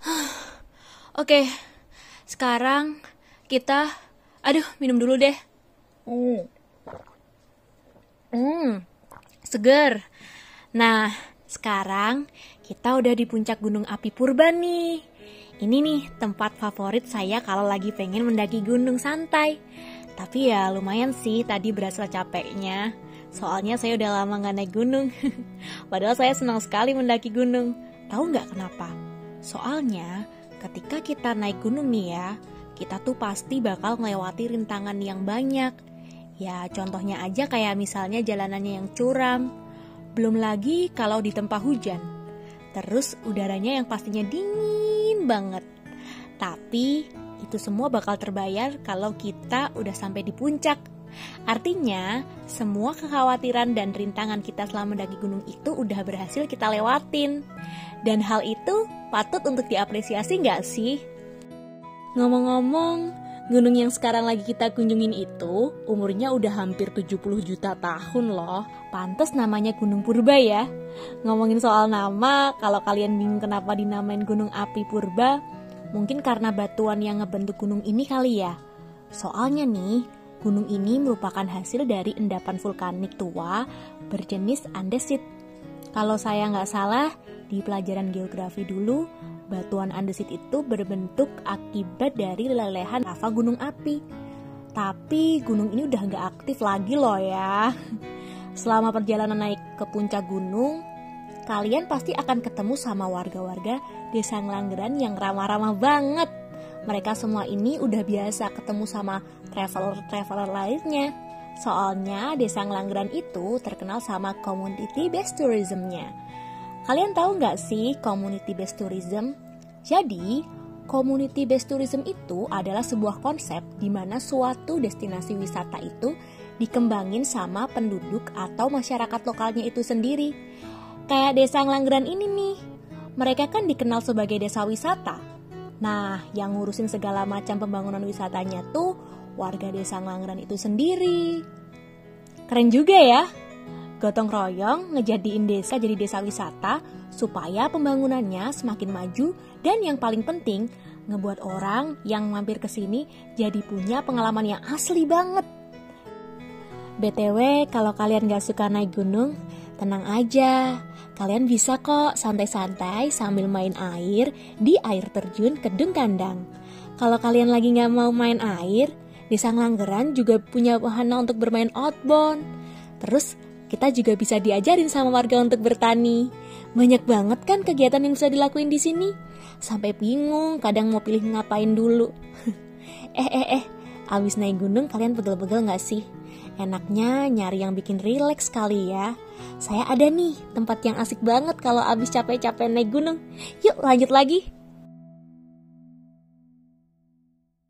Oke, sekarang kita, aduh minum dulu deh. Hmm, hmm, seger. Nah, sekarang kita udah di puncak Gunung Api Purba nih. Ini nih tempat favorit saya kalau lagi pengen mendaki gunung santai. Tapi ya lumayan sih tadi berasa capeknya. Soalnya saya udah lama gak naik gunung. Padahal saya senang sekali mendaki gunung. Tahu nggak kenapa? Soalnya ketika kita naik gunung nih ya, kita tuh pasti bakal melewati rintangan yang banyak. Ya contohnya aja kayak misalnya jalanannya yang curam. Belum lagi kalau ditempa hujan. Terus udaranya yang pastinya dingin banget. Tapi itu semua bakal terbayar kalau kita udah sampai di puncak. Artinya, semua kekhawatiran dan rintangan kita selama mendaki gunung itu udah berhasil kita lewatin. Dan hal itu patut untuk diapresiasi nggak sih? Ngomong-ngomong, gunung yang sekarang lagi kita kunjungin itu umurnya udah hampir 70 juta tahun loh. Pantes namanya Gunung Purba ya. Ngomongin soal nama, kalau kalian bingung kenapa dinamain Gunung Api Purba, mungkin karena batuan yang ngebentuk gunung ini kali ya. Soalnya nih, gunung ini merupakan hasil dari endapan vulkanik tua berjenis andesit. Kalau saya nggak salah, di pelajaran geografi dulu, batuan andesit itu berbentuk akibat dari lelehan lava gunung api. Tapi gunung ini udah nggak aktif lagi loh ya. Selama perjalanan naik ke puncak gunung, kalian pasti akan ketemu sama warga-warga desa Ngelanggeran yang ramah-ramah banget. Mereka semua ini udah biasa ketemu sama traveler-traveler lainnya. Soalnya desa Ngelanggeran itu terkenal sama community based tourismnya. Kalian tahu nggak sih community based tourism? Jadi, community based tourism itu adalah sebuah konsep di mana suatu destinasi wisata itu dikembangin sama penduduk atau masyarakat lokalnya itu sendiri. Kayak desa Ngelanggeran ini nih, mereka kan dikenal sebagai desa wisata. Nah, yang ngurusin segala macam pembangunan wisatanya tuh warga desa Ngelanggeran itu sendiri. Keren juga ya. Gotong royong ngejadiin desa jadi desa wisata supaya pembangunannya semakin maju dan yang paling penting ngebuat orang yang mampir ke sini jadi punya pengalaman yang asli banget. BTW, kalau kalian gak suka naik gunung, tenang aja. Kalian bisa kok santai-santai sambil main air di air terjun Kedung Kandang. Kalau kalian lagi gak mau main air, di Sanglanggeran juga punya wahana untuk bermain outbound. Terus kita juga bisa diajarin sama warga untuk bertani. Banyak banget kan kegiatan yang bisa dilakuin di sini. Sampai bingung kadang mau pilih ngapain dulu. eh eh eh, abis naik gunung kalian pegel-pegel gak sih? Enaknya nyari yang bikin rileks kali ya. Saya ada nih tempat yang asik banget kalau abis capek-capek naik gunung. Yuk lanjut lagi.